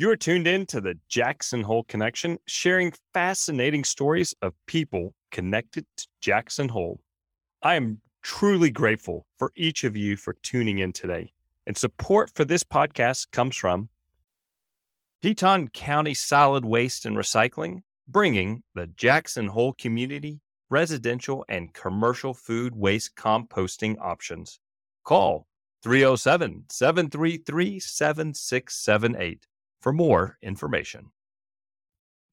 You are tuned in to the Jackson Hole Connection, sharing fascinating stories of people connected to Jackson Hole. I am truly grateful for each of you for tuning in today. And support for this podcast comes from Teton County Solid Waste and Recycling, bringing the Jackson Hole community residential and commercial food waste composting options. Call 307 733 7678 for more information.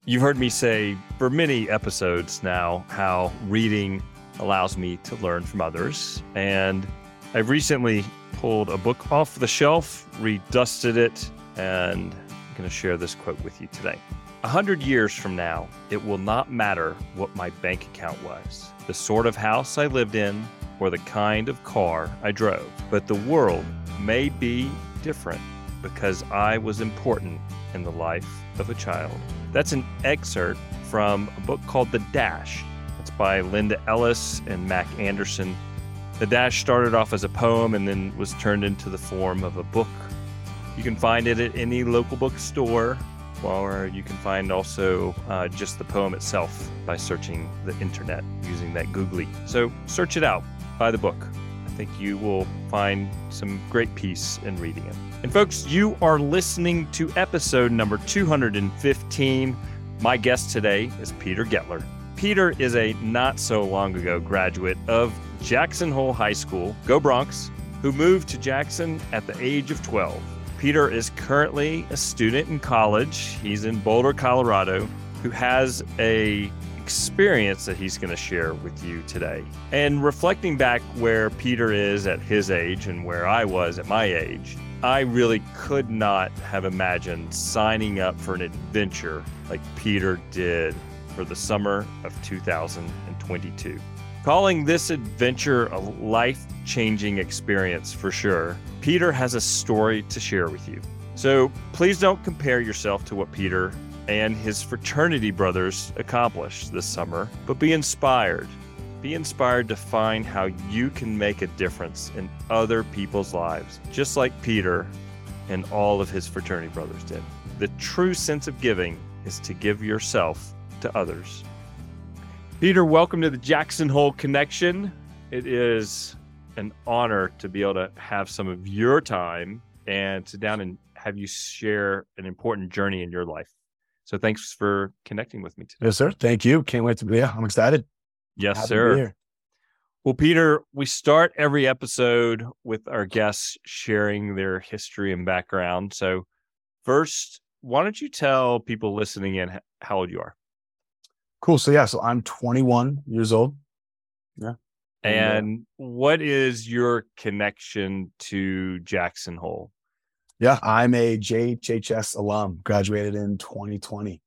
You've heard me say for many episodes now how reading allows me to learn from others. And I've recently pulled a book off the shelf, redusted it, and I'm going to share this quote with you today. A hundred years from now, it will not matter what my bank account was, the sort of house I lived in, or the kind of car I drove, but the world may be different because I was important in the life of a child. That's an excerpt from a book called The Dash. It's by Linda Ellis and Mac Anderson. The Dash started off as a poem and then was turned into the form of a book. You can find it at any local bookstore, or you can find also uh, just the poem itself by searching the internet using that googly. So search it out, buy the book think you will find some great peace in reading it. And folks, you are listening to episode number 215. My guest today is Peter Goettler. Peter is a not so long ago graduate of Jackson Hole High School, Go Broncs, who moved to Jackson at the age of 12. Peter is currently a student in college. He's in Boulder, Colorado, who has a experience that he's going to share with you today. And reflecting back where Peter is at his age and where I was at my age, I really could not have imagined signing up for an adventure like Peter did for the summer of 2022. Calling this adventure a life changing experience for sure, Peter has a story to share with you. So please don't compare yourself to what Peter and his fraternity brothers accomplished this summer, but be inspired. Be inspired to find how you can make a difference in other people's lives, just like Peter and all of his fraternity brothers did. The true sense of giving is to give yourself to others. Peter, welcome to the Jackson Hole Connection. It is an honor to be able to have some of your time and sit down and have you share an important journey in your life. So thanks for connecting with me today. Yes, sir. Thank you. Can't wait to be here. I'm excited. Yes, Happy sir. Well, Peter, we start every episode with our guests sharing their history and background. So, first, why don't you tell people listening in how old you are? Cool. So, yeah, so I'm 21 years old. Yeah. And uh, what is your connection to Jackson Hole? Yeah, I'm a JHS alum, graduated in 2020.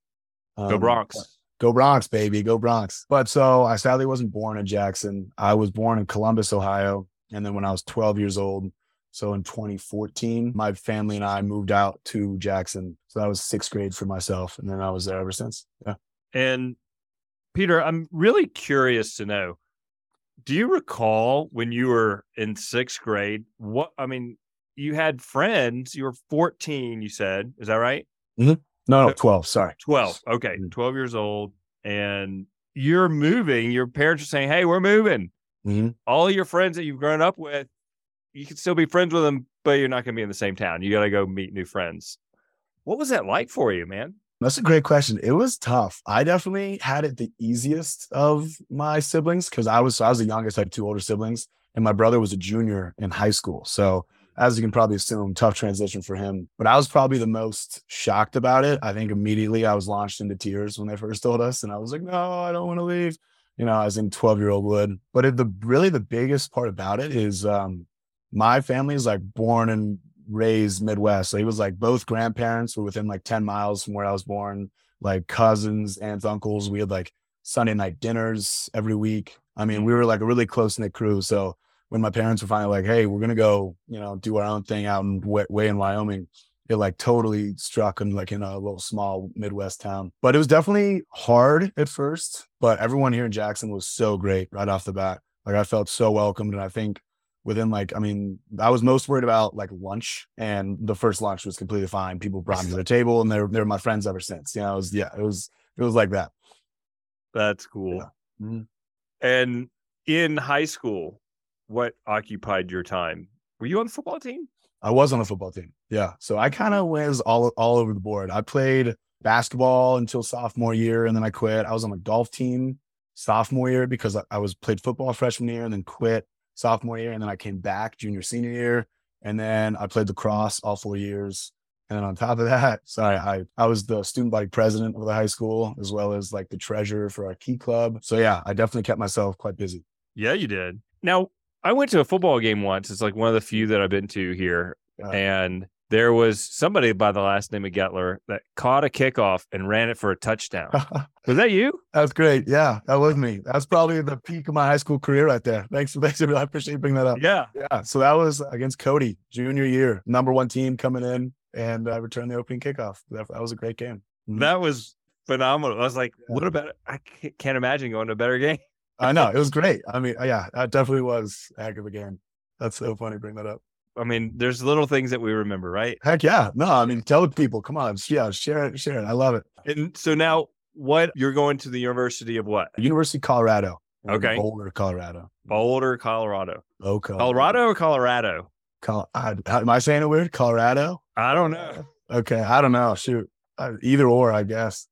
Um, go Broncs. Go Broncs, baby. Go Broncs. But so I sadly wasn't born in Jackson. I was born in Columbus, Ohio. And then when I was 12 years old, so in 2014, my family and I moved out to Jackson. So that was sixth grade for myself. And then I was there ever since. Yeah. And Peter, I'm really curious to know do you recall when you were in sixth grade? What, I mean, you had friends. You were 14, you said. Is that right? Mm-hmm. No, no, 12. Sorry. 12. Okay. Mm-hmm. 12 years old. And you're moving. Your parents are saying, Hey, we're moving. Mm-hmm. All your friends that you've grown up with, you can still be friends with them, but you're not going to be in the same town. You got to go meet new friends. What was that like for you, man? That's a great question. It was tough. I definitely had it the easiest of my siblings because I was I was the youngest. I had two older siblings, and my brother was a junior in high school. So as you can probably assume, tough transition for him. But I was probably the most shocked about it. I think immediately I was launched into tears when they first told us, and I was like, "No, I don't want to leave." You know, as in twelve year old would. But it, the really the biggest part about it is um, my family is like born and raised Midwest. So he was like both grandparents were within like ten miles from where I was born. Like cousins, aunts, uncles. We had like Sunday night dinners every week. I mean, we were like a really close knit crew. So when my parents were finally like, "Hey, we're gonna go, you know, do our own thing out in way in Wyoming," it like totally struck in like in a little small Midwest town. But it was definitely hard at first. But everyone here in Jackson was so great right off the bat. Like I felt so welcomed, and I think within like, I mean, I was most worried about like lunch and the first lunch was completely fine. People brought me to the table and they're, they're my friends ever since, you know, it was, yeah, it was, it was like that. That's cool. Yeah. Mhm. And in high school, what occupied your time? Were you on the football team? I was on a football team. Yeah. So I kind of was all, all over the board. I played basketball until sophomore year and then I quit. I was on the golf team sophomore year because I, I was played football freshman year and then quit sophomore year. And then I came back junior, senior year. And then I played lacrosse all four years. And then on top of that, sorry, I, I was the student body president of the high school, as well as like the treasurer for our key club. So yeah, I definitely kept myself quite busy. Yeah, you did. Now, I went to a football game once. It's like one of the few that I've been to here. Yeah. And there was somebody by the last name of Goettler that caught a kickoff and ran it for a touchdown. Was that you? That's great. Yeah, that was me. That's probably the peak of my high school career right there. Thanks for thanks. I appreciate you bringing that up. Yeah. Yeah. So that was against Cody, junior year, number one team coming in, and I returned the opening kickoff. That, that was a great game. Mhm. That was phenomenal. I was like, what about I can't imagine going to a better game. I know it was great. I mean, yeah, that definitely was a heck of a game. That's so funny. Bring that up. I mean, there's little things that we remember, right? Heck yeah. No, I mean, tell people. Come on. Yeah, share it. Share it. I love it. And so now what you're going to the University of what? University of Colorado. Okay. Boulder, Colorado. Boulder, Colorado. Okay. Colorado or Colorado? Col- I, am I saying it weird? Colorado? I don't know. Okay. I don't know. Shoot. Either or, I guess.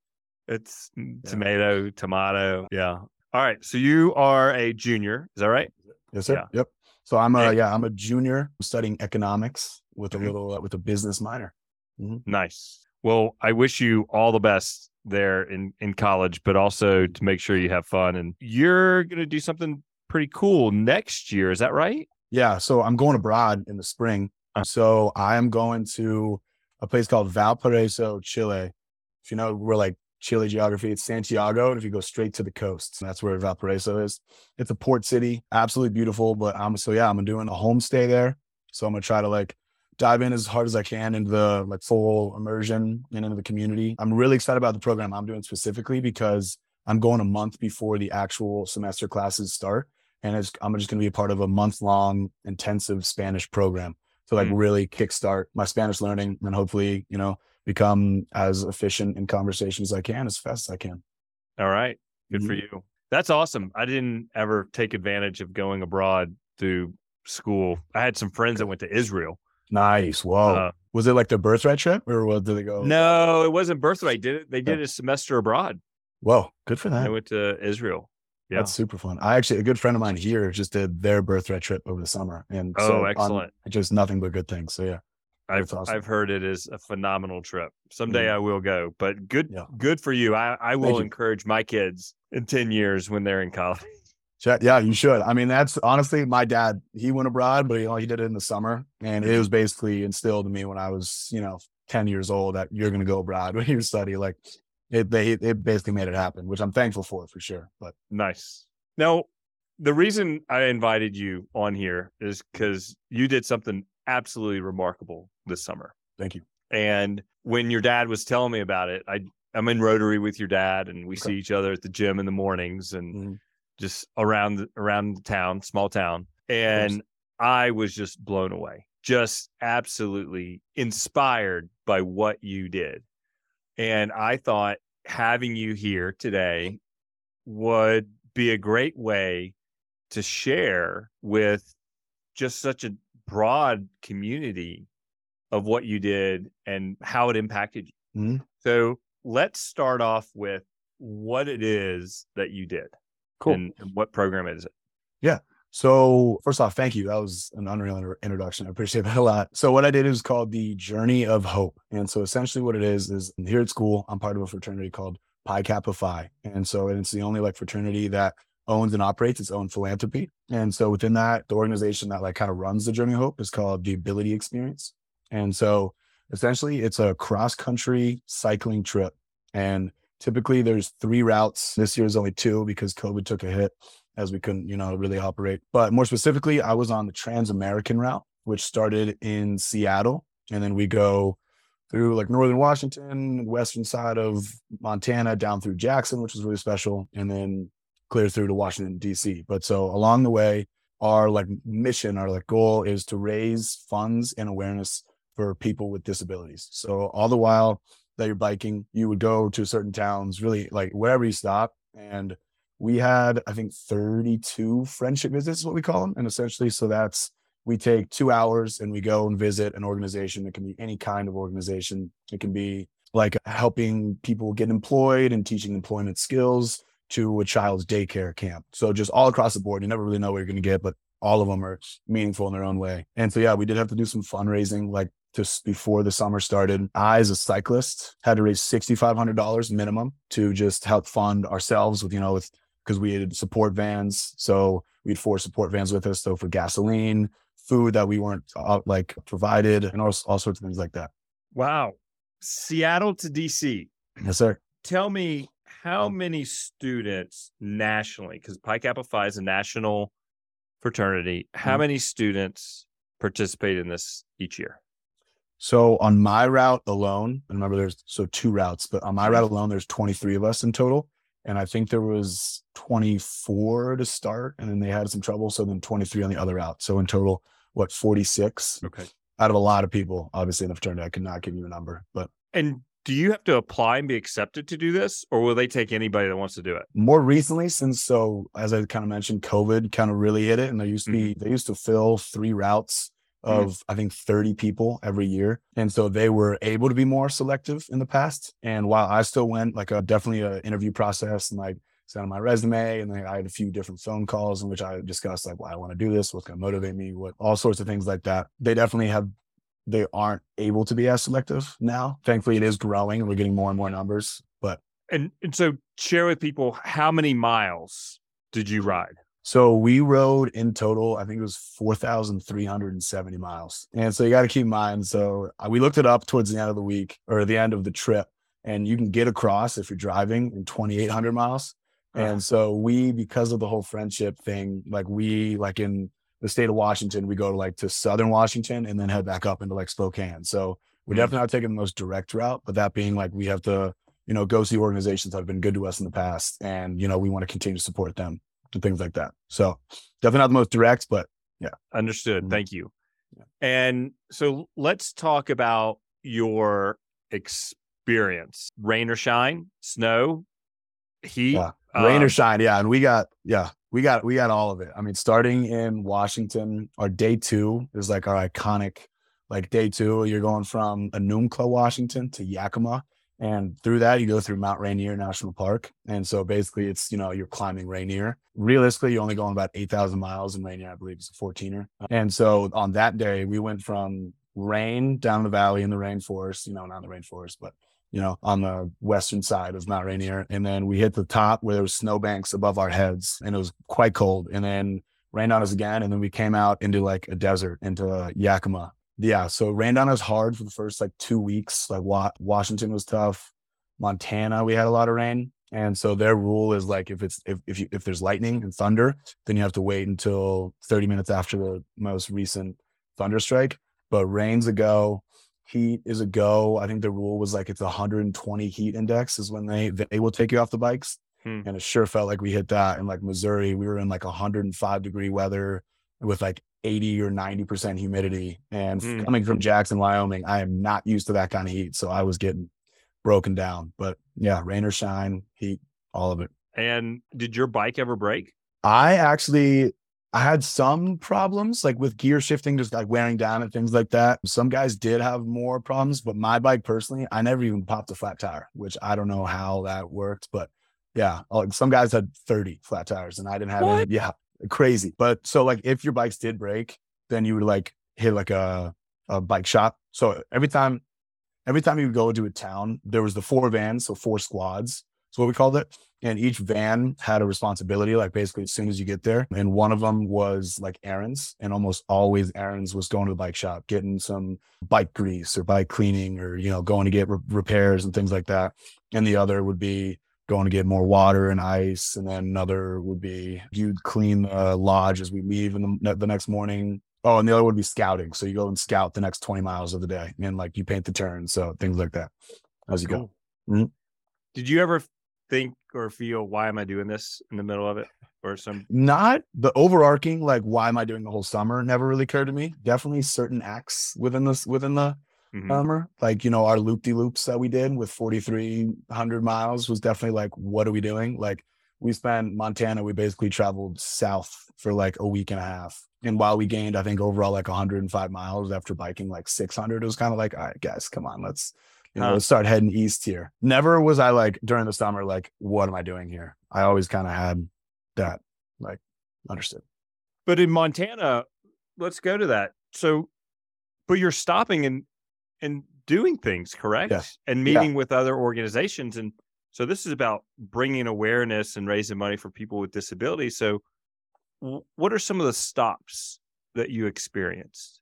It's mm, tomato, tomato. Yeah. All right. So you are a junior. Is that right? Yes, sir. Yeah. Yep. So I'm a yeah, I'm a junior I'm studying economics with a little uh, with a business minor. Nice. Well, I wish you all the best there in, in college, but also to make sure you have fun. And you're going to do something pretty cool next year. Is that right? Yeah. So I'm going abroad in the spring. Uh. So I am going to a place called Valparaiso, Chile. If you know where like Chile geography, it's Santiago. And if you go straight to the coast, that's where Valparaiso is. It's a port city, absolutely beautiful. But I'm so yeah, I'm doing a homestay there. So I'm gonna try to like dive in as hard as I can into the like full immersion and into the community. I'm really excited about the program I'm doing specifically because I'm going a month before the actual semester classes start. And it's, I'm just going to be a part of a month long intensive Spanish program to like Mm. really kickstart my Spanish learning and hopefully, you know, become as efficient in conversation as I can as fast as I can. All right. Good for you. That's awesome. I didn't ever take advantage of going abroad through school. I had some friends that went to Israel. Nice. Whoa. Uh, was it like the birthright trip or what did they go? no, it wasn't birthright. Did it? They did a semester abroad. Whoa. Good for They that. went to Israel. Yeah. That's super fun. I actually, a good friend of mine here just did their birthright trip over the summer. And Oh, so on- excellent. just nothing but good things. So yeah. I've awesome. I've heard it is a phenomenal trip. Someday mm-hmm. I will go, but good Yeah. good for you. I, I will you. encourage my kids in 10 years when they're in college. Yeah, you should. I mean, that's honestly my dad. He went abroad, but you know, he did it in the summer, and it mm-hmm. was basically instilled in me when I was, you know, ten years old that you're going to go abroad when you study. Like, it they it basically made it happen, which I'm thankful for for sure. But Nice. Now, the reason I invited you on here is because you did something absolutely remarkable this summer. thank you. And when your dad was telling me about it, I I'm in Rotary with your dad, and we Okay. see each other at the gym in the mornings and Mhm. just around the, around the town, small town. And I was just blown away, just absolutely inspired by what you did. And I thought having you here today would be a great way to share with just such a broad community of what you did and how it impacted you. Mhm. So let's start off with what it is that you did Cool. and, and what program is it? Yeah. So first off, thank you. That was an unreal inter- introduction. I appreciate that a lot. So what I did is called the Journey of Hope, and so essentially what it is is here at school, I'm part of a fraternity called Pi Kappa Phi, and so it's the only like fraternity that owns and operates its own philanthropy. And so within that, the organization that like kind of runs the Journey of Hope is called the Ability Experience. And so essentially it's a cross country cycling trip. And typically there's three routes. This year is only two because COVID took a hit as we couldn't, you know, really operate. But more specifically, I was on the Trans American route, which started in Seattle. And then we go through like northern Washington, western side of Montana, down through Jackson, which was really special, and then clear through to Washington, D.C. But so along the way, our like mission, our like goal is to raise funds and awareness for people with disabilities. So all the while that you're biking, you would go to certain towns, really like wherever you stop. And we had, I think, 32 friendship visits, is what we call them. And essentially, so that's we take two hours and we go and visit an organization. It can be any kind of organization. It can be like helping people get employed and teaching employment skills to a child's daycare camp. So just all across the board, you never really know what you're going to get, but all of them are meaningful in their own way. And so, yeah, we did have to do some fundraising like just before the summer started. I, as a cyclist, had to raise $6,500 minimum to just help fund ourselves with, you know, with because we had support vans. So we had four support vans with us. So for gasoline, food that we weren't uh, like provided, and all, all sorts of things like that. Wow. Seattle to DC. Yes, sir. Tell me how many students nationally, because Pi Kappa Phi is a national fraternity, how mm-hmm. many students participate in this each year? So on my route alone, and remember there's so two routes, but on my route alone, there's 23 of us in total. And I think there was 24 to start, and then they had some trouble. So then 23 on the other route. So in total, what 46? Okay. Out of a lot of people, obviously in the fraternity, I could not give you a number, but and do you have to apply and be accepted to do this or will they take anybody that wants to do it more recently since so as i kind of mentioned covid kind of really hit it and they used to be mm-hmm. they used to fill three routes mm-hmm. of mm-hmm. i think 30 people every year and so they were able to be more selective in the past and while i still went like a definitely a interview process and like sent on my resume and then I had a few different phone calls in which I discussed like why I want to do this, what's going to motivate me, what all sorts of things like that. They definitely have they aren't able to be as selective now. Thankfully, it is growing and we're getting more and more numbers. But and and so share with people how many miles did you ride? So we rode in total, I think it was 4,370 miles. And so you got to keep in mind. So uh, we looked it up towards the end of the week or the end of the trip, and you can get across if you're driving in 2,800 miles. Uh-huh. And so we, because of the whole friendship thing, like we, like in the state of Washington, we go to like to Southern Washington and then head back up into like Spokane. So we're mm-hmm. definitely not taking the most direct route, but that being like we have to, you know, go see organizations that have been good to us in the past, and you know we want to continue to support them and things like that. So definitely not the most direct, but yeah, understood. Mm-hmm. Thank you. Yeah. And so let's talk about your experience: rain or shine, snow, heat, yeah. rain um, or shine. Yeah, and we got yeah we got we got all of it. I mean, starting in Washington, our day two is like our iconic, like day two. You're going from Enumclaw, Washington to Yakima, and through that you go through Mount Rainier National Park. And so basically, it's you know you're climbing Rainier. Realistically, you're only going about eight thousand miles in Rainier. I believe it's a 14er. And so on that day, we went from rain down the valley in the rainforest. You know, not in the rainforest, but you know, on the western side of Mount Rainier. And then we hit the top where there was snowbanks above our heads and it was quite cold. And then rained on us again. And then we came out into like a desert, into Yakima. Yeah. So rained on us hard for the first like two weeks. Like wa- Washington was tough. Montana, we had a lot of rain. And so their rule is like if it's if if, you, if there's lightning and thunder, then you have to wait until 30 minutes after the most recent thunder strike. But rain's a go heat is a go. I think the rule was like it's 120 heat index is when they they will take you off the bikes. Hmm. And it sure felt like we hit that in like Missouri. We were in like 105 degree weather with like 80 or 90% humidity. And hmm. coming from Jackson, Wyoming, I am not used to that kind of heat. So I was getting broken down. But yeah, rain or shine, heat, all of it. And did your bike ever break? I actually I had some problems like with gear shifting, just like wearing down and things like that. Some guys did have more problems, but my bike personally, I never even popped a flat tire, which I don't know how that worked. But yeah, uh, like some guys had 30 flat tires and I didn't have what? any. Yeah, crazy. But so like if your bikes did break, then you would like hit like a, a bike shop. So every time, every time you would go to a town, there was the four vans, so four squads. What we called it. And each van had a responsibility like basically as soon as you get there. And one of them was like errands. And almost always errands was going to the bike shop getting some bike grease or bike cleaning or you know going to get re- repairs and things like that. And the other would be going to get more water and ice. And then another would be you'd clean the lodge as we leave in the, the next morning. Oh and the other would be scouting. So you go and scout the next 20 miles of the day. And like you paint the turn. So things like that as you cool. go mm-hmm. did you ever think or feel why am I doing this in the middle of it? or some? Not the overarching, like, why am I doing the whole summer? Never really occurred to me. Definitely certain acts within this, within the Mhm. summer. Like, you know, our loop de loops that we did with 4,300 miles was definitely like, what are we doing? Like, we spent Montana, we basically traveled south for like a week and a half. And while we gained, I think overall like 105 miles after biking like 600, it was kind of like, all right, guys, come on, let's, you know, Huh. let's start heading east here. Never was I like during the summer, like, what am I doing here? I always kind of had that, like, understood. But in Montana, let's go to that. So, but you're stopping and and doing things, correct? Yes. And Yeah. meeting with other organizations, and so this is about bringing awareness and raising money for people with disabilities. So, what are some of the stops that you experienced?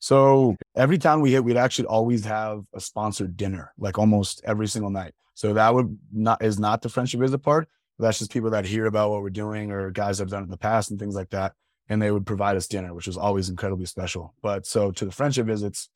So every time we hit, we'd actually always have a sponsored dinner, like almost every single night. So that would not is not the friendship visit part. That's just people that hear about what we're doing or guys that have done it in the past and things like that. And they would provide us dinner, which was always incredibly special. But so to the friendship visits,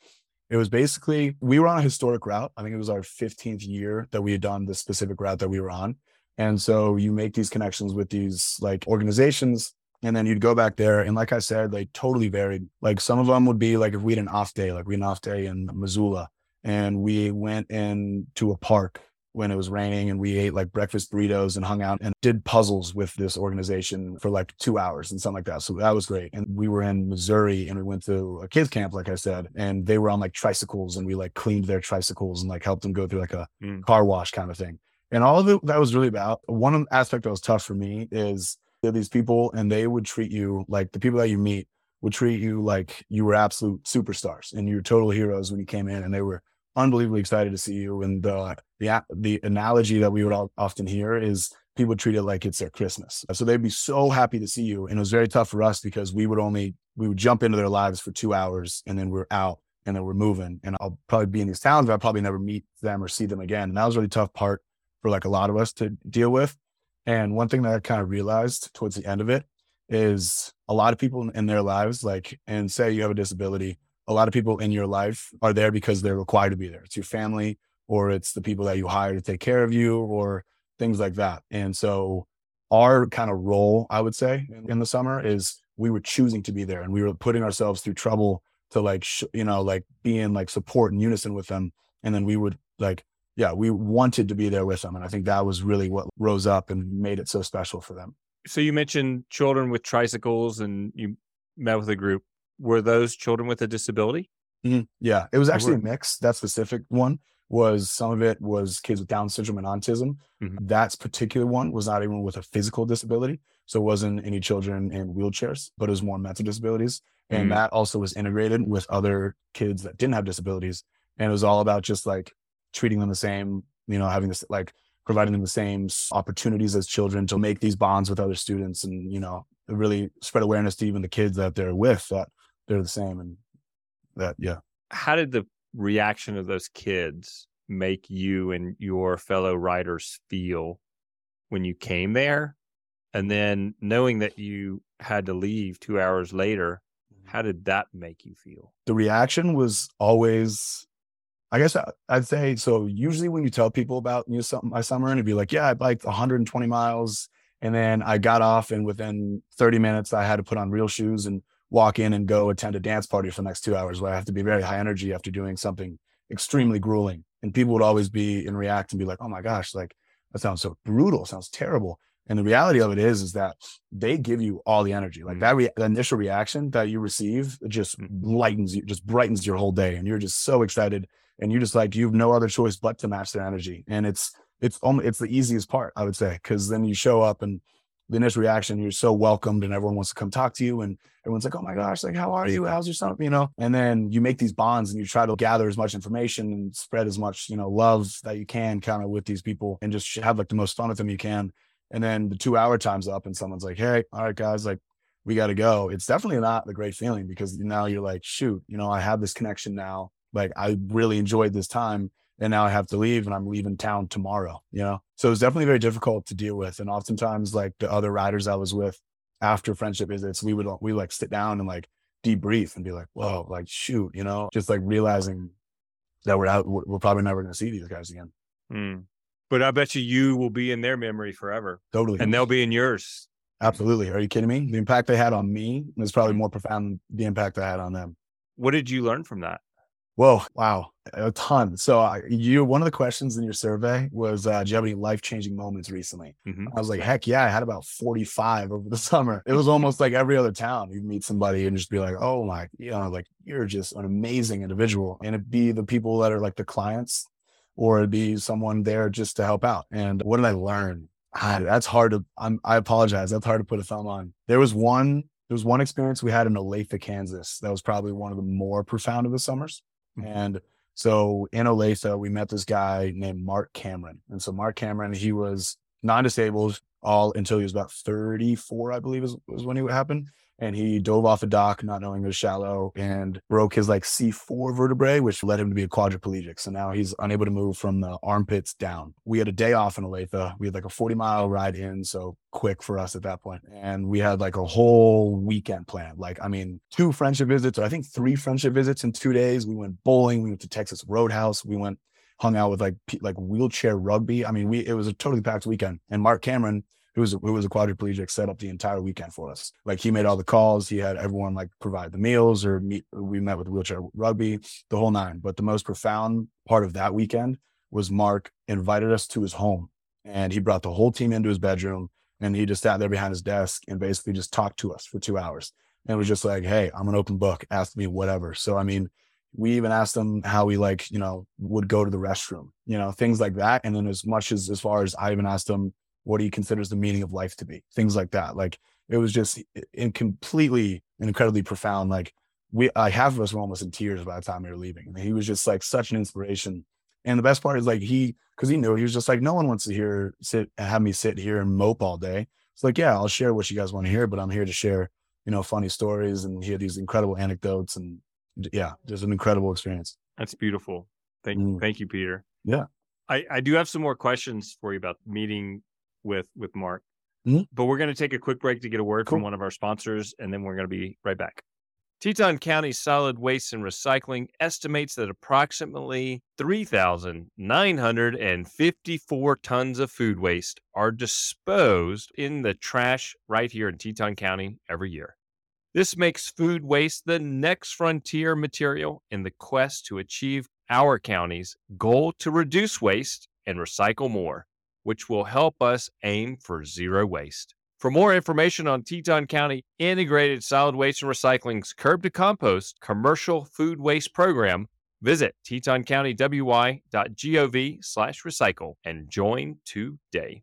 it was basically we were on a historic route. I think it was our 15th year that we had done the specific route that we were on. And so you make these connections with these like organizations and then you'd go back there. And like I said, they totally varied. Like some of them would be like if we had an off day, like we had an off day in Missoula and we went into a park when it was raining and we ate like breakfast burritos and hung out and did puzzles with this organization for like two hours and something like that. So that was great. And we were in Missouri and we went to a kids camp, like I said, and they were on like tricycles and we like cleaned their tricycles and like helped them go through like a Mm. car wash kind of thing. And all of it that was really about one aspect that was tough for me is there are these people and they would treat you like the people that you meet would treat you like you were absolute superstars and you were total heroes when you came in and they were unbelievably excited to see you. And the the the analogy that we would all often hear is people treat it like it's their christmas. So they'd be so happy to see you and it was very tough for us because we would only we would jump into their lives for two hours and then we're out and then we're moving and i'll probably be in these towns but i'll probably never meet them or see them again. And that was a really tough part for like a lot of us to deal with and one thing that I kind of realized towards the end of it is a lot of people in their lives, like, and say you have a disability, a lot of people in your life are there because they're required to be there. It's your family, or it's the people that you hire to take care of you, or things like that. And so, our kind of role, I would say, in, the summer is we were choosing to be there and we were putting ourselves through trouble to like, sh- you know, like be in like support and unison with them. And then we would like, yeah, we wanted to be there with them. And I think that was really what rose up and made it so special for them. So you mentioned children with tricycles, and you met with a group. Were those children with a disability? Mhm. Yeah, it was actually a mix. That specific one was some of it was kids with Down syndrome and autism. Mhm. That particular one was not even with a physical disability. So it wasn't any children in wheelchairs, but it was more mental disabilities. And Mm. that also was integrated with other kids that didn't have disabilities. And it was all about just like treating them the same, you know, having this like providing them the same opportunities as children to make these bonds with other students and, you know, really spread awareness to even the kids that they're with that they're the same and that, yeah. How did the reaction of those kids make you and your fellow writers feel when you came there? And then knowing that you had to leave two hours later, mm-hmm. how did that make you feel? the reaction was always i guess I- i'd say so usually when you tell people about you know something my summer and it'd be like yeah i biked 120 miles and then i got off and within 30 minutes i had to put on real shoes and walk in and go attend a dance party for the next two hours where i have to be very high energy after doing something extremely grueling and people would always be and react and be like oh my gosh like that sounds so brutal sounds terrible and the reality of it is is that they give you all the energy like Mhm. that re- the initial reaction that you receive just Mhm. lightens you just brightens your whole day and you're just so excited and you're just like you have no other choice but to match their energy. And it's it's only it's the easiest part i would say because then you show up and the initial reaction you're so welcomed and everyone wants to come talk to you and everyone's like oh my gosh like how are you? How's your son you know? And then you make these bonds and you try to gather as much information and spread as much you know love that you can kind of with these people and just have like the most fun with them you can. And then the two hour time's up and someone's like hey all right guys like we got to go. It's definitely not the great feeling because now you're like shoot you know i have this connection now like i really enjoyed this time and now i have to leave and i'm leaving town tomorrow you know so it's definitely very difficult to deal with and oftentimes like the other riders i was with after friendship visits we would we like sit down and like debrief and be like whoa like shoot you know just like realizing that we're out we're we're probably never going to see these guys again Mm. But I bet you you will be in their memory forever, totally and they'll be in yours. Absolutely. Are you kidding me? The impact they had on me was probably more profound than the impact I had on them. What did you learn from that? Whoa, wow, a ton. So uh, you, one of the questions in your survey was, uh, do you have any life changing moments recently? Mhm. I was like, heck yeah, I had about 45 over the summer. It was almost like every other town. You meet somebody and just be like, oh my, you know, like you're just an amazing individual. And it'd be the people that are like the clients or it'd be someone there just to help out. And what did I learn? Ah, that's hard to, I'm, I apologize. That's hard to put a thumb on. There was one, there was one experience we had in Olathe, Kansas. That was probably one of the more profound of the summers. Mhm. And so in Olathe, we met this guy named Mark Cameron. And so Mark Cameron, he was non-disabled all until he was about 34, I believe is, was when it happened. And he dove off a dock, not knowing it was shallow, and broke his like C4 vertebrae, which led him to be a quadriplegic. So now he's unable to move from the armpits down. We had a day off in Olathe. We had like a 40 mile ride in, so quick for us at that point. And we had like a whole weekend planned. Like, I mean, two friendship visits, or I think three friendship visits in two days. We went bowling. We went to Texas Roadhouse. We went hung out with like like wheelchair rugby. I mean, we it was a totally packed weekend. And Mark Cameron, who was who was a quadriplegic, set up the entire weekend for us. Like he made all the calls. He had everyone like provide the meals, or meet. We met with wheelchair rugby, the whole nine. But the most profound part of that weekend was Mark invited us to his home, and he brought the whole team into his bedroom, and he just sat there behind his desk and basically just talked to us for two hours. And was just like, "Hey, I'm an open book. Ask me whatever." So I mean, we even asked him how he like you know would go to the restroom you know things like that and then as much as as far as i even asked him what he considers the meaning of life to be things like that like it was just in completely and incredibly profound like we I half of us were almost in tears by the time we were leaving and he was just like such an inspiration and the best part is like he because he knew he was just like no one wants to hear sit have me sit here and mope all day it's like yeah i'll share what you guys want to hear but i'm here to share you know funny stories and he had these incredible anecdotes and yeah, just an incredible experience. That's beautiful. Thank Mm. thank you, Peter. Yeah. I, I do have some more questions for you about meeting with with Mark. Mhm. But we're going to take a quick break to get a word from one of our sponsors, and then we're going to be right back. Teton County Solid Waste and Recycling estimates that approximately 3,954 tons of food waste are disposed in the trash right here in Teton County every year. This makes food waste the next frontier material in the quest to achieve our county's goal to reduce waste and recycle more, which will help us aim for zero waste. For more information on Teton County Integrated Solid Waste and Recycling's Curb to Compost commercial food waste program, visit tetoncountywy.gov slash recycle and join today.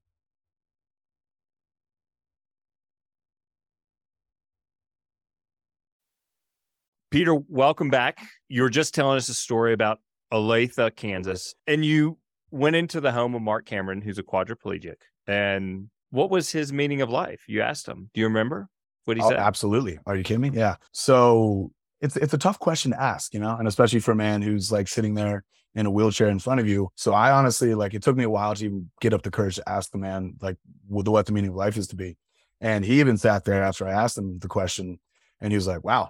Peter, welcome back. You were just telling us a story about Olathe, Kansas, and you went into the home of Mark Cameron, who's a quadriplegic. And what was his meaning of life? You asked him. Do you remember what he Oh, said? absolutely. Are you kidding me? Yeah. So it's it's a tough question to ask, you know, and especially for a man who's like sitting there in a wheelchair in front of you. So I honestly like it took me a while to even get up the courage to ask the man like what the, what the meaning of life is to be. And he even sat there after I asked him the question and he was like, wow,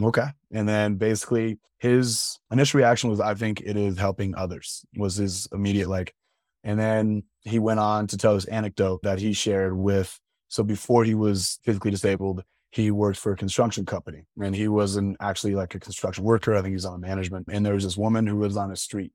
okay. And then basically his initial reaction was, I think it is helping others was his immediate like, and then he went on to tell this anecdote that he shared with so before he was physically disabled, he worked for a construction company and he wasn't actually like a construction worker. I think he's on management. And there was this woman who lives on the street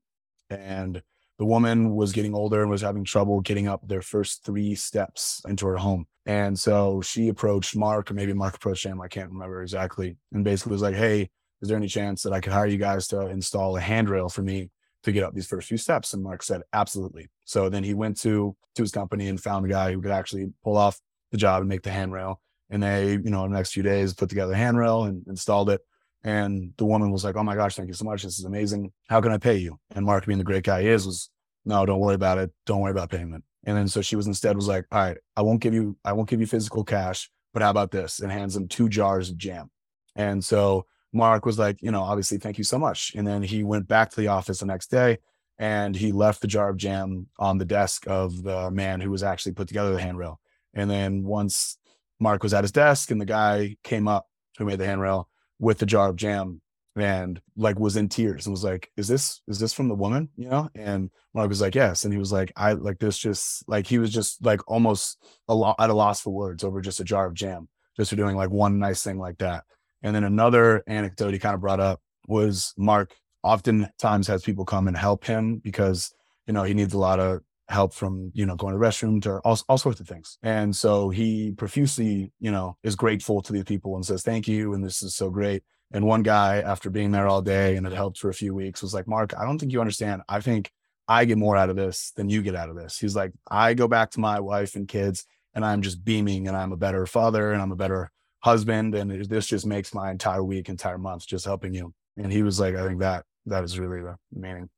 and the woman was getting older and was having trouble getting up their first three steps into her home. And so she approached Mark, or maybe Mark approached him. I can't remember exactly. And basically was like, Hey, is there any chance that I could hire you guys to install a handrail for me to get up these first few steps? And Mark said, Absolutely. So then he went to to his company and found a guy who could actually pull off the job and make the handrail. And they, you know, in the next few days put together a handrail and installed it. And the woman was like, Oh my gosh, thank you so much. This is amazing. How can I pay you? And Mark, being the great guy he is, was, No, don't worry about it. Don't worry about payment. And then so she was instead was like, All right, I won't give you, I won't give you physical cash, but how about this? And hands him two jars of jam. And so Mark was like, you know, obviously, thank you so much. And then he went back to the office the next day and he left the jar of jam on the desk of the man who was actually put together the handrail. And then once Mark was at his desk and the guy came up who made the handrail with the jar of jam, and like was in tears and was like, "Is this is this from the woman?" You know, and Mark was like, "Yes," and he was like, "I like this just like he was just like almost a lot at a loss for words over just a jar of jam, just for doing like one nice thing like that." And then another anecdote he kind of brought up was Mark oftentimes has people come and help him because you know he needs a lot of help from you know going to the restroom to all, all sorts of things and so he profusely you know is grateful to these people and says thank you and this is so great and one guy after being there all day and it helped for a few weeks was like mark i don't think you understand i think i get more out of this than you get out of this he's like i go back to my wife and kids and i'm just beaming and i'm a better father and i'm a better husband and this just makes my entire week entire month just helping you and he was like i think that that is really the meaning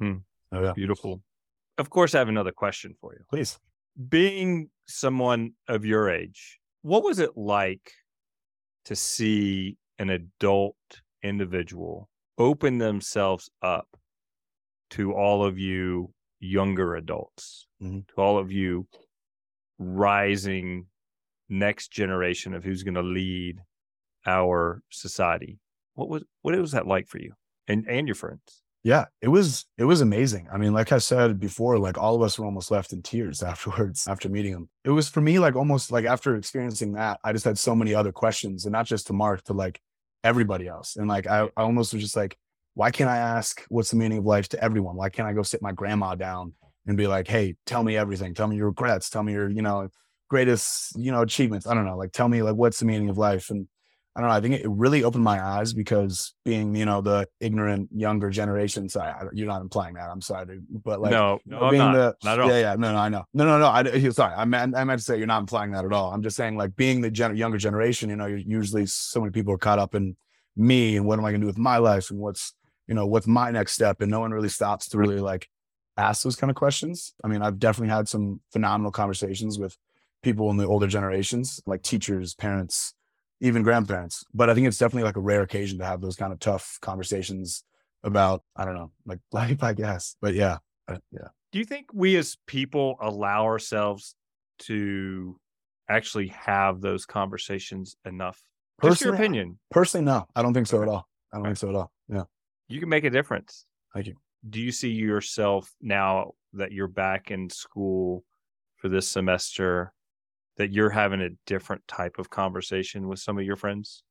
Hmm. oh, yeah Beautiful. Of course, I have another question for you. please Being someone of your age, what was it like to see an adult individual open themselves up to all of you younger adults, Mhm. to all of you rising next generation of who's going to lead our society? What was what was that like for you and and your friends? Yeah, it was it was amazing. I mean, like I said before, like all of us were almost left in tears afterwards after meeting him. It was for me like almost like after experiencing that, I just had so many other questions, and not just to Mark, to like everybody else. And like I, I almost was just like, why can't I ask what's the meaning of life to everyone? Why can't I go sit my grandma down and be like, hey, tell me everything, tell me your regrets, tell me your you know greatest you know achievements. I don't know, like tell me like what's the meaning of life and I don't know. I think it really opened my eyes because being, you know, the ignorant younger generation. Sorry, I, you're not implying that. I'm sorry, but like, no, no, being not. the Not at all. yeah, yeah, no, no, I know, no, no, no. I, sorry, I meant, I meant to say you're not implying that at all. I'm just saying, like, being the gen- younger generation, you know, you're usually so many people are caught up in me and what am I going to do with my life and what's, you know, what's my next step, and no one really stops to really like ask those kind of questions. I mean, I've definitely had some phenomenal conversations with people in the older generations, like teachers, parents, even grandparents. But I think it's definitely like a rare occasion to have those kind of tough conversations about, I don't know, like life, I guess. But yeah, yeah. Do you think we as people allow ourselves to actually have those conversations enough? Just your opinion. Personally, no, I don't think so at all. I don't think so at all. Yeah. You can make a difference. Thank you. Do you see yourself now that you're back in school for this semester that you're having a different type of conversation with some of your friends?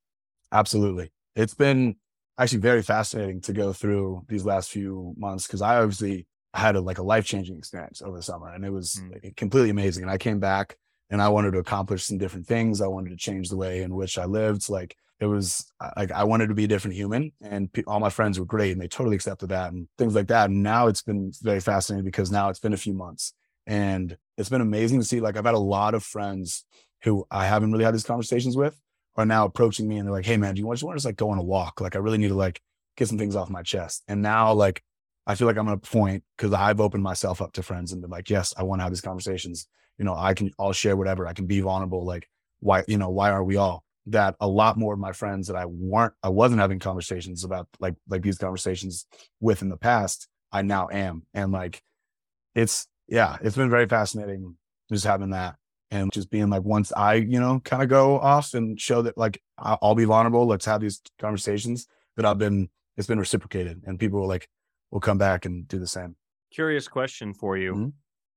Absolutely. It's been actually very fascinating to go through these last few months because I obviously had a like a life changing experience over the summer and it was Mm. completely amazing. And I came back and I wanted to accomplish some different things. I wanted to change the way in which I lived. Like it was like I wanted to be a different human, and pe- all my friends were great and they totally accepted that and things like that. And now it's been very fascinating because now it's been a few months and it's been amazing to see. Like I've had a lot of friends who I haven't really had these conversations with are now approaching me and they're like, "Hey man, do you want just want to just like go on a walk? Like I really need to like get some things off my chest." And now like I feel like I'm at a point because I've opened myself up to friends and been like, "Yes, I want to have these conversations. You know, I can I'll share whatever. I can be vulnerable. Like why you know why are we all?" That a lot more of my friends that I weren't I wasn't having conversations about like like these conversations with in the past I now am and like it's yeah it's been very fascinating just having that and just being like once i you know kind of go off and show that like I- i'll be vulnerable let's have these conversations that i've been it's been reciprocated and people will like will come back and do the same Curious question for you. Mhm.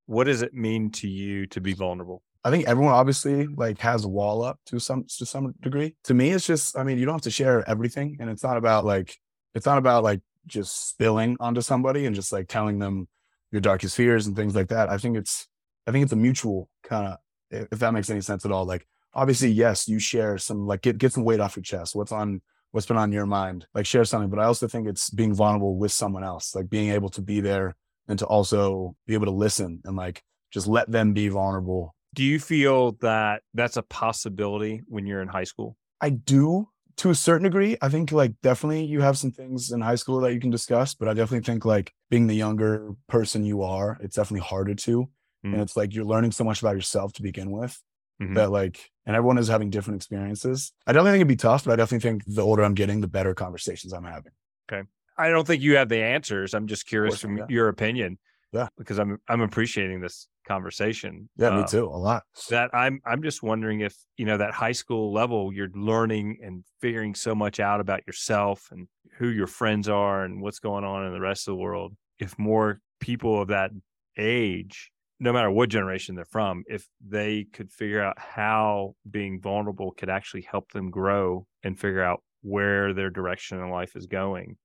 What does it mean to you to be vulnerable? i think everyone obviously like has a wall up to some to some degree to me it's just i mean you don't have to share everything and it's not about like it's not about like just spilling onto somebody and just like telling them your darkest fears and things like that i think it's i think it's a mutual kind of if that makes any sense at all like obviously yes you share some like get get some weight off your chest what's on what's been on your mind like share something but i also think it's being vulnerable with someone else like being able to be there and to also be able to listen and like just let them be vulnerable Do you feel that that's a possibility when you're in high school? I do to a certain degree. I think like definitely you have some things in high school that you can discuss, but I definitely think like being the younger person you are, it's definitely harder to. Mm. And it's like you're learning so much about yourself to begin with Mhm. that like, and everyone is having different experiences. I definitely think it'd be tough, but I definitely think the older I'm getting, the better conversations I'm having. Okay. I don't think you have the answers. I'm just curious from yeah. your opinion. Yeah. Because I'm I'm appreciating this conversation. Yeah, me uh, too. A lot. that I'm I'm just wondering if you know that high school level you're learning and figuring so much out about yourself and who your friends are and what's going on in the rest of the world. If more people of that age, no matter what generation they're from, if they could figure out how being vulnerable could actually help them grow and figure out where their direction in life is going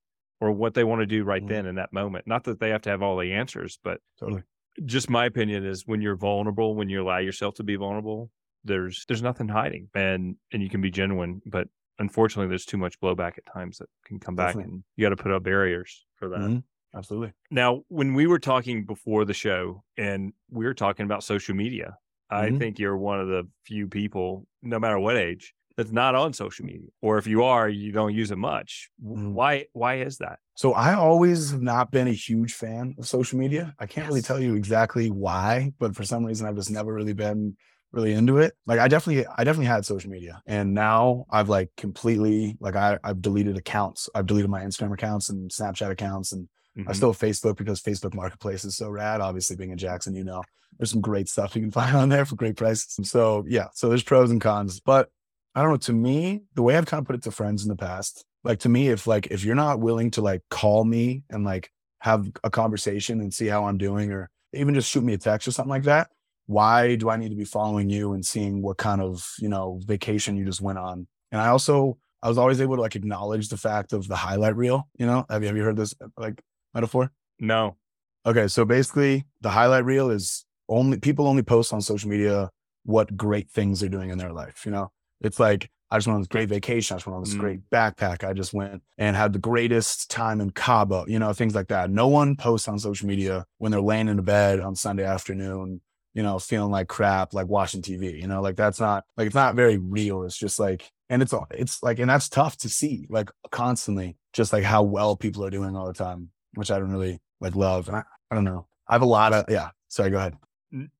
or what they want to do right Mhm. then in that moment. Not that they have to have all the answers, but Totally. Just my opinion is when you're vulnerable, when you allow yourself to be vulnerable, there's there's nothing hiding and and you can be genuine, but unfortunately there's too much blowback at times that can come back Definitely. and you got to put up barriers for that. Mhm. Absolutely. Now, when we were talking before the show and we were talking about social media, I Mhm. think you're one of the few people, no matter what age, that's not on social media. Or if you are, you don't use it much. Mhm. Why why is that? So I always have not been a huge fan of social media. I can't really tell you exactly why, but for some reason I've just never really been really into it. Like I definitely I definitely had social media. And now I've like completely like I I've deleted accounts. I've deleted my Instagram accounts and Snapchat accounts and I Mhm. still have Facebook because Facebook Marketplace is so rad. Obviously, being in Jackson, you know, there's some great stuff you can find on there for great prices. And so, yeah, so there's pros and cons. But I don't know. To me, the way I've kind of put it to friends in the past, like to me, if like if you're not willing to like call me and like have a conversation and see how I'm doing, or even just shoot me a text or something like that, why do I need to be following you and seeing what kind of you know vacation you just went on? And I also I was always able to like acknowledge the fact of the highlight reel. You know, have you have you heard this uh, like metaphor? No. Okay, so basically, the highlight reel is only people only post on social media what great things they're doing in their life. You know, it's like I just went on this great vacation. I just went on this Mm. great backpack. I just went and had the greatest time in Cabo. You know, things like that. No one posts on social media when they're laying in bed on Sunday afternoon. You know, feeling like crap, like watching TV. You know, like that's not like it's not very real. It's just like, and it's all it's like, and that's tough to see, like constantly, just like how well people are doing all the time, which I don't really like love. And I, I don't know. I have a lot of yeah. Sorry, go ahead.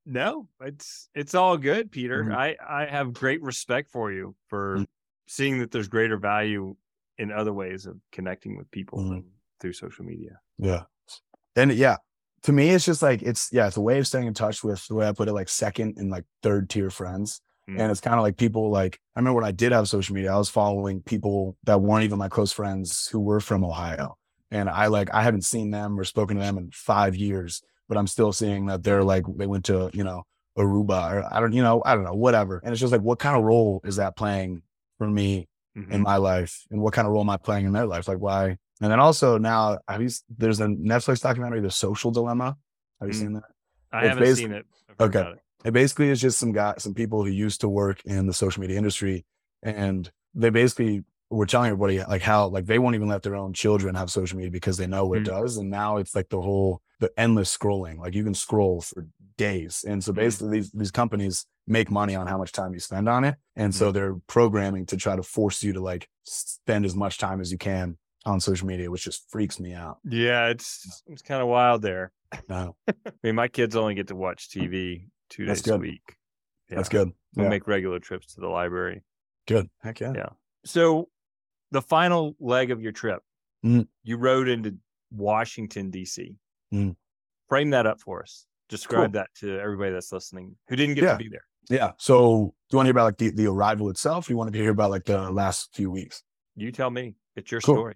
No, it's it's all good, Peter. Mhm. I I have great respect for you for Mm. seeing that there's greater value in other ways of connecting with people Mhm. through social media. Yeah. And yeah, to me, it's just like it's yeah, it's a way of staying in touch with the way I put it, like second and like third tier friends. Mm. And it's kind of like people like I remember when I did have social media, I was following people that weren't even my close friends who were from Ohio. And I like I haven't seen them or spoken to them in five years, but I'm still seeing that they're like they went to, you know, Aruba or I don't, you know, I don't know, whatever. And it's just like what kind of role is that playing for me Mhm. in my life and what kind of role am I playing in their life? Like why? And then also now have you, there's a Netflix documentary, The Social Dilemma. Have you Mm. seen that? I it's haven't basi- seen it. Okay. it. It basically is just some guy, some people who used to work in the social media industry and they basically were telling everybody like how like they won't even let their own children have social media because they know what Mm. it does. And now it's like the whole the endless scrolling. Like you can scroll for days. And so Mm. basically these these companies make money on how much time you spend on it. And so they're programming to try to force you to like spend as much time as you can on social media, which just freaks me out. Yeah, it's it's kind of wild there. No, I mean, my kids only get to watch TV two That's days a good. week. that's Yeah. good. We Yeah, make regular trips to the library. good. Heck yeah. Yeah. So, the final leg of your trip, Mhm. you rode into Washington D.C. Mhm. Frame that up for us. Describe that to everybody that's listening who didn't get Yeah. to be there. Yeah. So do you want to hear about like the, the arrival itself? Or you want to hear about like the last few weeks? You tell me. It's your Cool. story.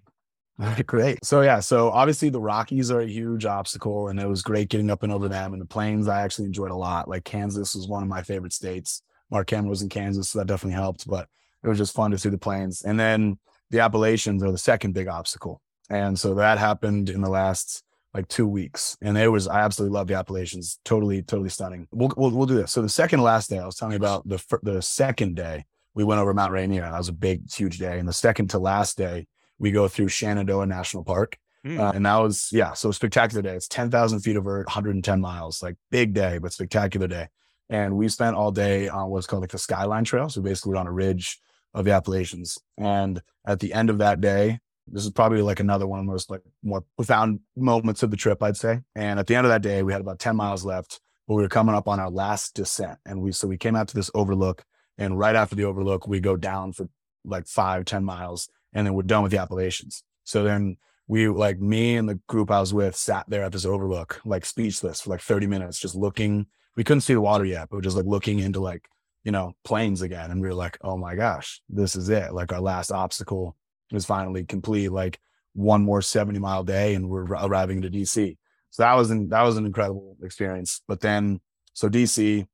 Great. So yeah, so obviously the Rockies are a huge obstacle, and it was great getting up and over them. And the plains I actually enjoyed a lot. Like Kansas was one of my favorite states. Mark Cameron was in Kansas, so that definitely helped. But it was just fun to see the plains. And then the Appalachians are the second big obstacle, and so that happened in the last like two weeks. And it was I absolutely love the Appalachians. Totally, totally stunning. We'll we'll, we'll do this. So the second to last day, I was telling you about the the second day we went over Mount Rainier. That was a big, huge day. And the second to last day, we go through Shenandoah National Park. Hmm. Uh, and that was, yeah, so spectacular day. It's 10,000 feet over 110 miles, like big day, but spectacular day. And we spent all day on what's called like the Skyline Trail. So basically, we're on a ridge of the Appalachians. And at the end of that day, this is probably like another one of the most like more profound moments of the trip, I'd say. And at the end of that day, we had about 10 miles left, but we were coming up on our last descent. And we, so we came out to this overlook. And right after the overlook, we go down for like five, 10 miles, and then we're done with the Appalachians. So then we, like me and the group I was with, sat there at this overlook, like speechless for like 30 minutes, just looking we couldn't see the water yet, but just like looking into like, you know, plains again. And we were like, oh my gosh, this is it. Like our last obstacle is finally complete. Like one more 70 mile day and we're arriving to DC. So that was an, that was an incredible experience. But then, so DC,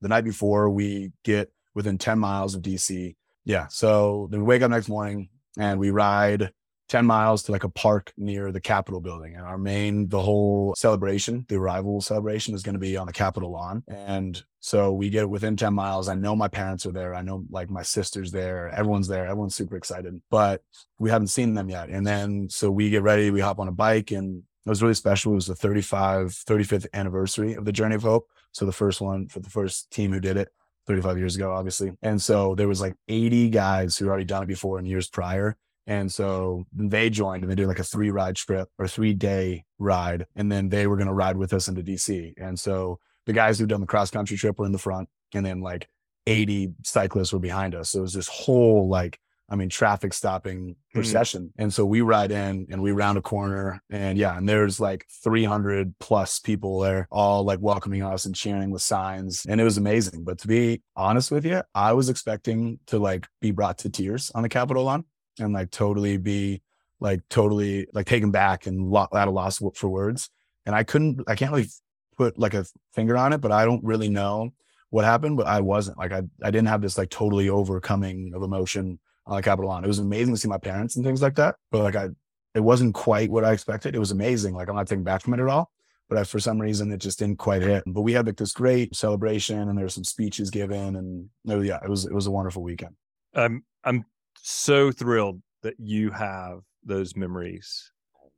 the night before we get within 10 miles of DC. Yeah. So then we wake up next morning and we ride 10 miles to like a park near the Capitol building. And our main, the whole celebration, the arrival celebration is going to be on the Capitol lawn. And so we get within 10 miles. I know my parents are there. I know like my sister's there. Everyone's there. Everyone's super excited, but we haven't seen them yet. And then so we get ready, we hop on a bike and it was really special. It was the 35, 35th anniversary of the Journey of Hope. So the first one for the first team who did it 35 years ago, obviously. And so there was like 80 guys who already done it before in years prior. And so they joined and they did like a three ride trip or three day ride. And then they were going to ride with us into DC. And so the guys who'd done the cross country trip were in the front and then like 80 cyclists were behind us. So it was this whole like, I mean, traffic stopping mm-hmm. procession. Mm-hmm. And so we ride in and we round a corner and yeah, and there's like 300 plus people there, all like welcoming us and cheering with signs. And it was amazing. But to be honest with you, I was expecting to like be brought to tears on the Capitol lawn and like totally be like totally like taken back and lo- at a loss for words. And I couldn't, I can't really put like a finger on it, but I don't really know what happened. But I wasn't like I, I didn't have this like totally overcoming of emotion on the Capitol lawn. It was amazing to see my parents and things like that. But like I, it wasn't quite what I expected. It was amazing. Like I'm not taking back from it at all. But I, for some reason, it just didn't quite hit. But we had like this great celebration, and there were some speeches given, and oh yeah, it was it was a wonderful weekend. I'm I'm so thrilled that you have those memories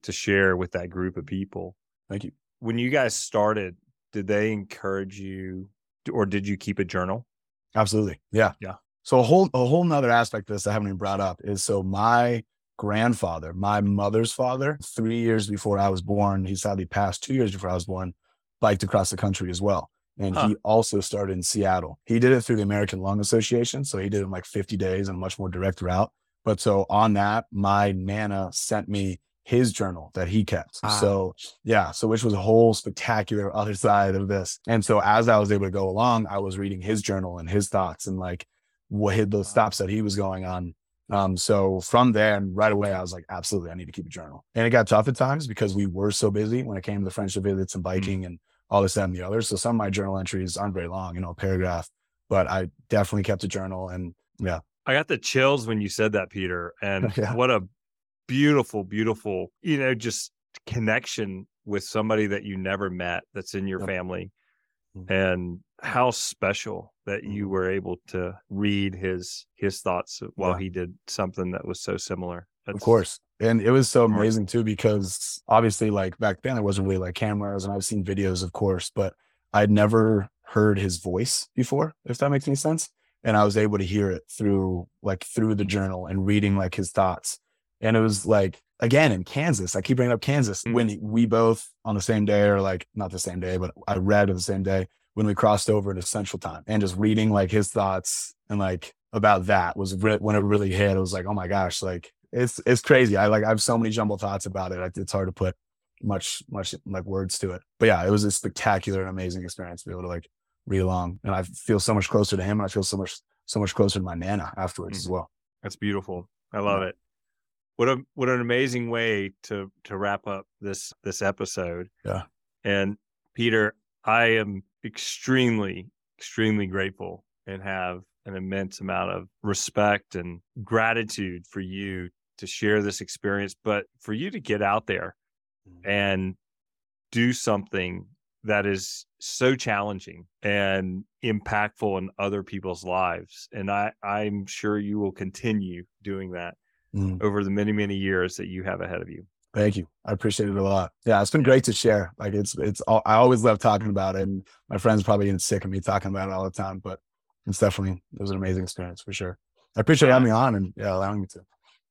to share with that group of people. Thank you. When you guys started, did they encourage you or did you keep a journal? Absolutely. Yeah. Yeah. So a whole a whole nother aspect of this I haven't even brought up is so my grandfather, my mother's father, three years before I was born, he sadly passed two years before I was born, biked across the country as well and huh. he also started in Seattle. He did it through the American Lung Association, so he did it in like 50 days and a much more direct route. But so on that, my nana sent me his journal that he kept. Ah. So yeah, so which was a whole spectacular other side of this. And so as I was able to go along, I was reading his journal and his thoughts and like what hit the stops that he was going on. Um, so from there and right away, I was like, absolutely, I need to keep a journal. And it got tough at times because we were so busy when it came to the friendship visits and mm-hmm. biking mm-hmm. and all this, that, and the other. So some of my journal entries aren't very long, you know, paragraph, but I definitely kept a journal and yeah. I got the chills when you said that, Peter. And yeah. what a beautiful, beautiful, you know, just connection with somebody that you never met that's in your yep. family. Mm-hmm. And how special that you mm-hmm. were able to read his his thoughts while yeah. he did something that was so similar. That's, of course. And it was so amazing too, because obviously, like back then, there wasn't really like cameras, and I've seen videos, of course, but I'd never heard his voice before, if that makes any sense. And I was able to hear it through like through the journal and reading like his thoughts. And it was like, again, in Kansas, I keep bringing up Kansas mm-hmm. when we both on the same day, or like not the same day, but I read on the same day when we crossed over into Central Time and just reading like his thoughts and like about that was re- when it really hit. It was like, oh my gosh, like it's it's crazy. I like I have so many jumbled thoughts about it. It's hard to put much much like words to it. But yeah, it was a spectacular and amazing experience to be able to like read along, and I feel so much closer to him, and I feel so much so much closer to my nana afterwards mm. as well. That's beautiful. I love yeah. it. What a what an amazing way to to wrap up this this episode. Yeah. And Peter, I am extremely extremely grateful and have an immense amount of respect and gratitude for you to share this experience, but for you to get out there mm-hmm. and do something that is so challenging and impactful in other people's lives. And I, I'm sure you will continue doing that mm. over the many, many years that you have ahead of you. Thank you. I appreciate it a lot. Yeah, it's been great to share. Like it's, it's, all, I always love talking about it. And my friends probably getting sick of me talking about it all the time, but it's definitely, it was an amazing experience for sure. I appreciate having me on and yeah, allowing me to.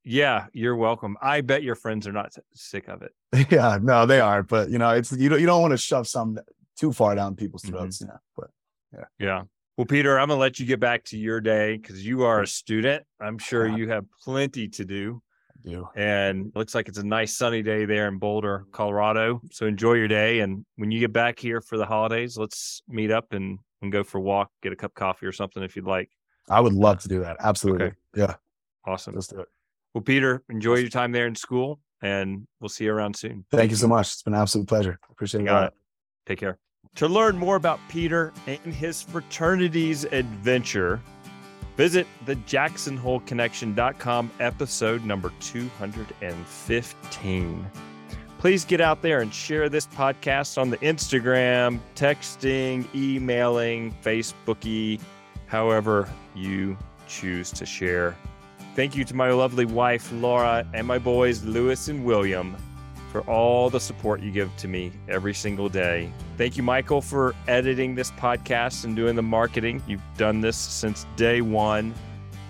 Yeah, you're welcome. I bet your friends are not sick of it. yeah, no, they aren't. But you know, it's you don't you don't want to shove some too far down people's mm-hmm. throats. Mm-hmm. You know, but yeah, yeah. Well, Peter, I'm gonna let you get back to your day because you are a student. I'm sure you have plenty to do. I do. And looks like it's a nice sunny day there in Boulder, Colorado. So enjoy your day. And when you get back here for the holidays, let's meet up and, and go for a walk, get a cup of coffee or something if you'd like. I would love to do that. Absolutely. Okay. Yeah. Awesome. Let's do it. Well, Peter, enjoy your time there in school and we'll see you around soon. Thank you so much. It's been an absolute pleasure. Appreciate You got it. Take care. To learn more about Peter and his fraternity's adventure, visit the jacksonholeconnection.com episode number 215. Please get out there and share this podcast on the Instagram, texting, emailing, Facebooky, however you choose to share. Thank you to my lovely wife, Laura, and my boys, Lewis and William for all the support you give to me every single day. Thank you, Michael, for editing this podcast and doing the marketing. You've done this since day one.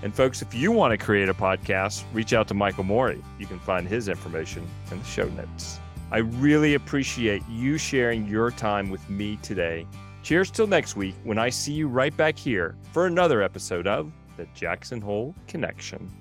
And folks, if you want to create a podcast, reach out to Michael Moeri. You can find his information in the show notes. I really appreciate you sharing your time with me today. Cheers till next week when I see you right back here for another episode of the Jackson Hole Connection.